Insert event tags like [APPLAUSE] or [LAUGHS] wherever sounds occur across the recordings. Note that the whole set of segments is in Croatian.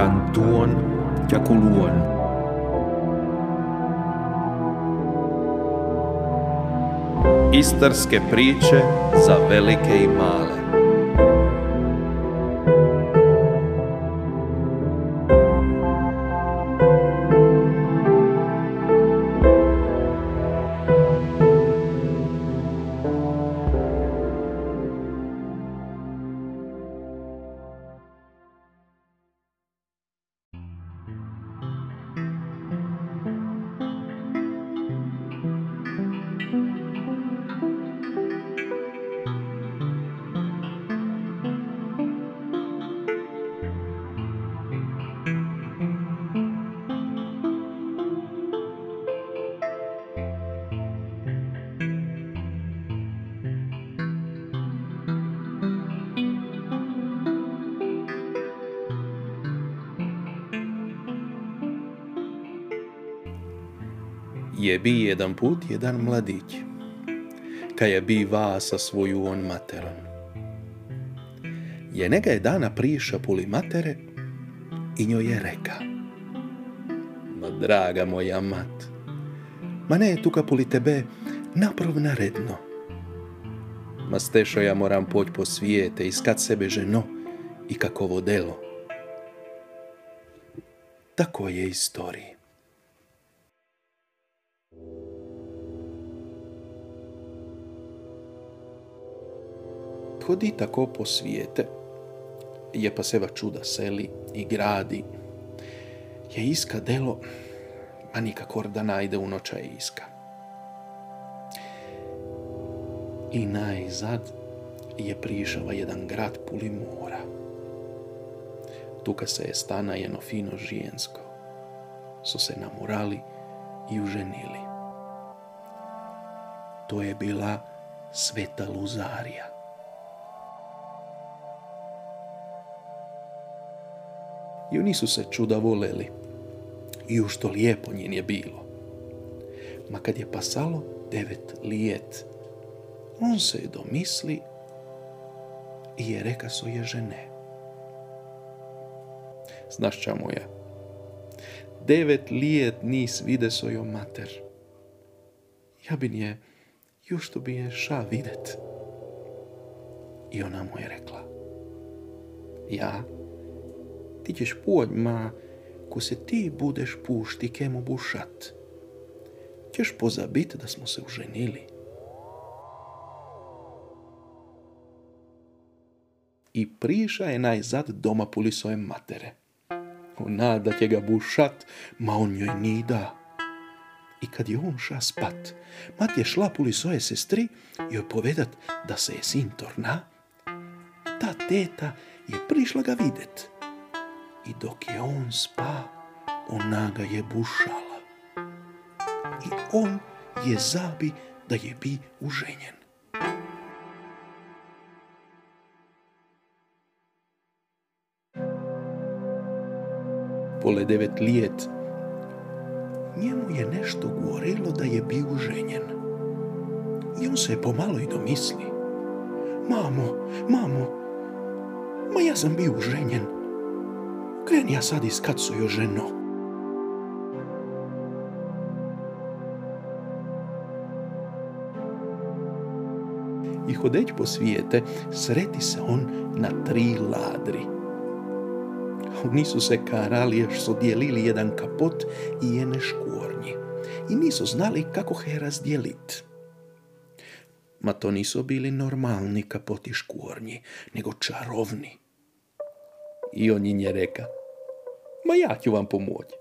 kanton Ťakuluon. Istarske priče za velike i male. Je bi jedan put jedan mladić, je bi va sa svoju on materom. Je nega je dana priša puli matere i njoj je reka. Ma draga moja mat, ma ne je tuka puli tebe naprov naredno. Ma stešo ja moram poć po svijete, iskat sebe ženo i kakovo delo. Tako je istoriji. Hodi tako po svijete, je pa seva čuda seli i gradi, je iska delo, a nikakor da najde u noća je iska. I najzad je prišava jedan grad puli mora. Tuka se je stana jedno fino žijensko. Su se namurali i uženili. To je bila sveta Luzarija. I oni su se čuda voleli. I u što lijepo njen je bilo. Ma kad je pasalo devet lijet, on se je domisli i je reka svoje žene. Znaš ča moja, devet lijet nis vide svojo mater. Ja bi nje, još to bi je ša videt. I ona mu je rekla, ja, ti ćeš pođ, ma, ko se ti budeš pušti kemu bušat, ćeš pozabit da smo se uženili. I priša je najzad doma puli svoje matere. Ona da će ga bušat, ma on njoj ni da. I kad je on ša spat, mat je šla puli svoje sestri i joj povedat da se je sin torna. Ta teta je prišla ga videt. I dok je on spa, ona ga je bušala. I on je zabi da je bi uženjen. Pole devet lijet, njemu je nešto govorilo da je bio ženjen. I on se pomalo i domisli. Mamo, mamo, ma ja sam bio ženjen. Kreni ja sad iskat svoju ženo. I hodeć po svijete, sreti se on na tri ladri. Nisu se karali još su dijelili jedan kapot i jene škornji. I nisu znali kako he razdjelit. Ma to nisu bili normalni kapoti škornji, nego čarovni. I on nje reka, ma ja ću vam pomoći.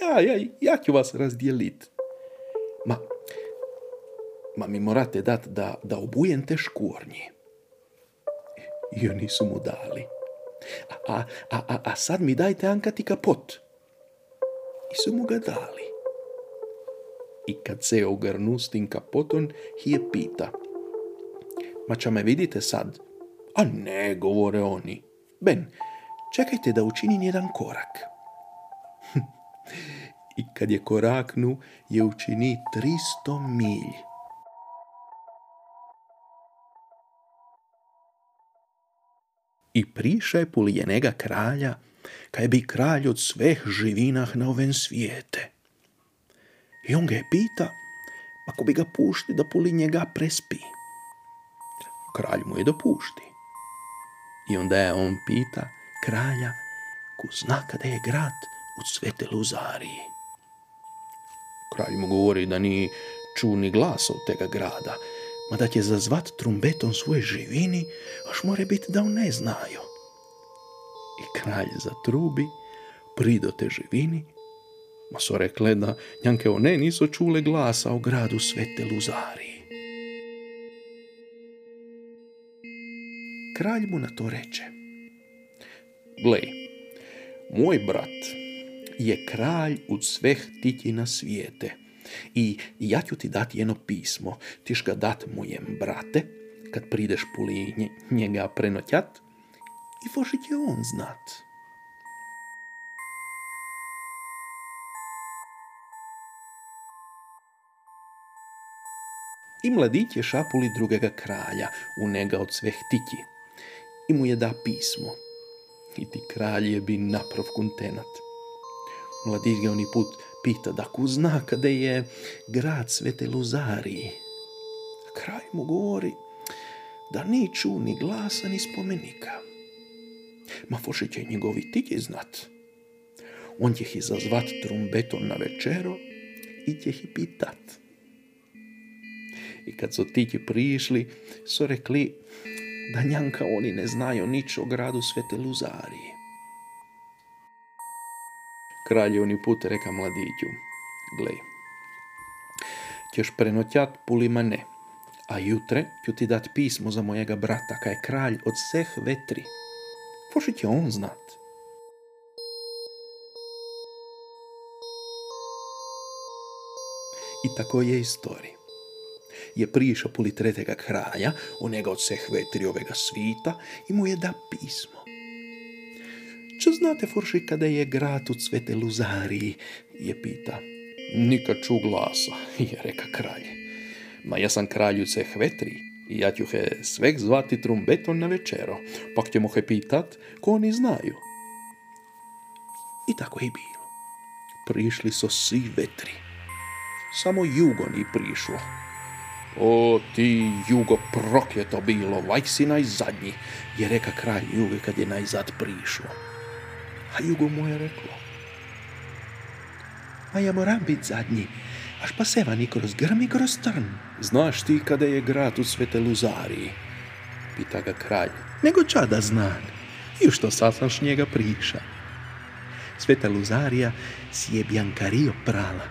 Ja, ja, ja ću vas razdijelit. Ma, ma mi morate dat da, da obujem te škornji. I oni su mu dali. A, a, a, a sad mi dajte ankati kapot. I su mu ga dali. I kad se je ogrnu s tim kapotom, je pita. Ma ča me vidite sad? A ne, govore oni. Ben, čekajte da učinim jedan korak. [LAUGHS] I kad je koraknu, je učini 300 milj. I priše puli je njega kralja kaj bi kralj od sveh živinah na oven svijete. I on ga je pita, ako bi ga pušti da puli njega prespi. Kralj mu je dopušti. I onda je on pita kralja ko zna kada je grad u svete Luzariji. Kralj mu govori da ni ču ni glasa od tega grada, ma da će zazvat trumbetom svoje živini, až more biti da on ne znaju. I kralj zatrubi, prido te živini, ma so rekle da njanke one nisu čule glasa o gradu svete Luzariji. Kralj mu na to reče, glej, moj brat je kralj od sveh titi na svijete i ja ću ti dati jedno pismo, tiš ga dat mojem brate, kad prideš puli nje- njega prenotjat i voši će on znat. I mladić je šapuli drugega kralja, u njega od sveh tiki, i mu je da pismo. I ti kralj je bi naprav kontenat. Mladić ga oni put pita da ku zna kada je grad Svete Luzariji. A kralj mu govori da ni ču ni glasa ni spomenika. Ma foše će njegovi tiki znat. On će ih zazvat trumbetom na večero i će ih pitat. I kad su tiki prišli, su rekli da njanka oni ne znaju nič o gradu Svete Luzariji. Kralj oni put reka mladiću, glej, ćeš prenotjat puli mane, a jutre ću ti dat pismo za mojega brata, kaj je kralj od sveh vetri. Poši će on znat. I tako je istorija je prišao puli tretega kraja, onega od vseh vetri ovega svita i mu je da pismo. Čo znate, Forši, kada je grad u Svete Luzariji? je pita. Nikad ču glasa, je reka kralj. Ma ja sam kralj u vseh vetri i ja ću he sveg zvati trumbetom na večero, pak ćemo he pitat ko oni znaju. I tako je bilo. Prišli su svi vetri. Samo jugo ni prišlo. O ti jugo prokljeto bilo, vaj si najzadnji, je reka kralj juge kad je najzad prišlo. A jugo mu je reklo. A ja moram biti zadnji, až pa seva ni kroz grm i kroz trn. Znaš ti kada je grad u Svete Luzariji? Pita ga kralj. Nego čada znan. I što sad sam š njega priša. Sveta Luzarija si je Bjankario prala,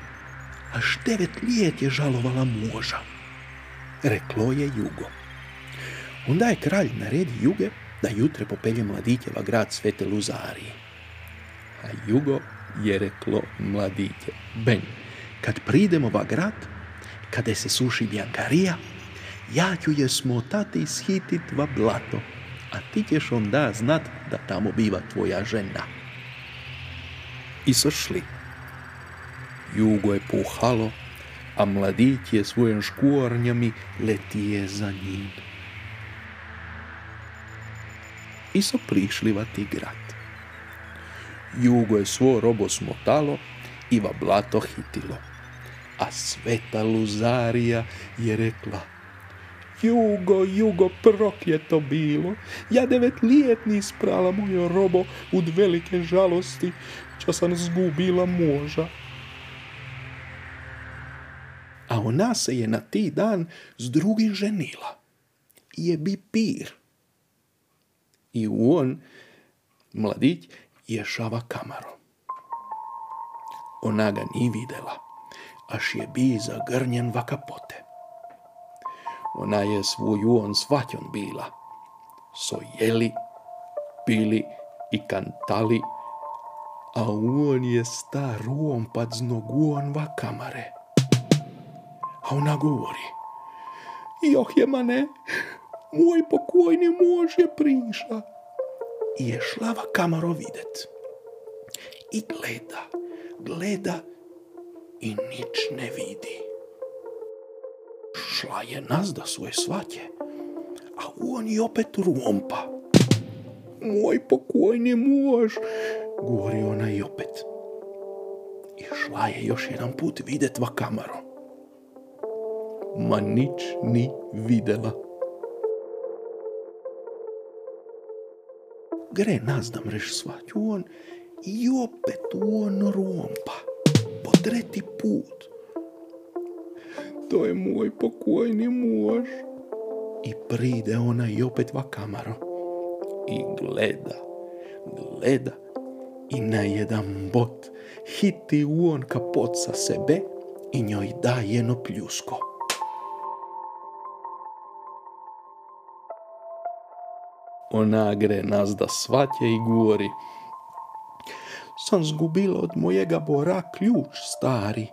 až devet lijet je žalovala muža. Reklo je Jugo. Onda je kralj naredi Juge da jutre popelje mladićeva grad Svete Luzariji. A Jugo je reklo mladiće, Ben, kad pridemo va grad, kada se suši Bjankarija, ja ću je smotati i shitit va blato, a ti ćeš onda znat da tamo biva tvoja žena. I so šli. Jugo je puhalo, a mladić je svojim škvornjami letije za njim. I so prišli va ti grad. Jugo je svo robo smotalo i va blato hitilo. A sveta Luzarija je rekla Jugo, jugo, prokljeto bilo. Ja devet lijet nis prala mojo robo ud velike žalosti, čo sam zgubila muža. Ona se je na ti dan s drugim ženila. Je bi pir. I on, mladić, ješava kamaro. Ona ga ni videla, až je bi zagrnjen va kapote. Ona je svoju on svaćon bila. So jeli, pili i kantali, a on je star on pad znoguon va kamare. A ona govori, joh je mane, moj pokojni muž je priša. I je šla va kamaro videt. I gleda, gleda i nič ne vidi. Šla je nazda svoje svaće, a on je opet rumpa. moj pokojni muž, govori ona i opet. I šla je još jedan put videt va kamaro. Ma nič ni videla. Gre nazdam reš svaću on i opet on rompa. Po treti put. To je moj pokojni muž. I pride ona i opet va kamaro. I gleda, gleda. I na jedan bot hiti u on kapot sa sebe i njoj da jedno pljusko. Ona gre nazda svatje i govori. Sam zgubila od mojega bora ključ stari.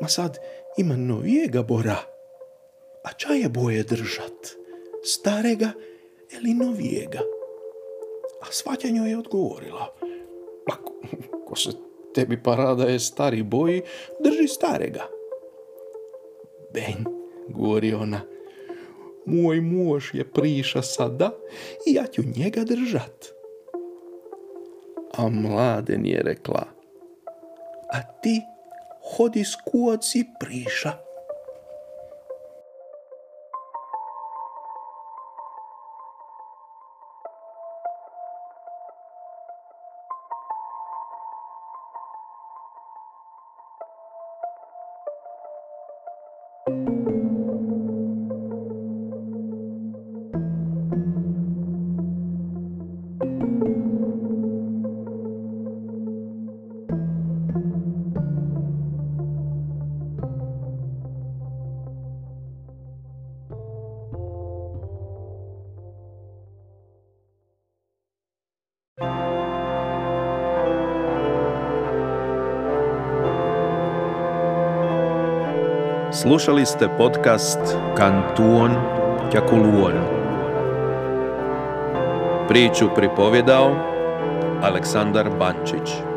Ma sad ima novijega bora. A ča je boje držat? Starega ili novijega? A svatja njoj je odgovorila. Pa ko se tebi parada je stari boji, drži starega. Ben, govori ona, moj muž je priša sada i ja ću njega držat. A mladen je rekla, a ti hodi s kuoci priša. Slušali ste podcast Kantuon Kjakuluon. Priču pripovjedao Aleksandar Bančić.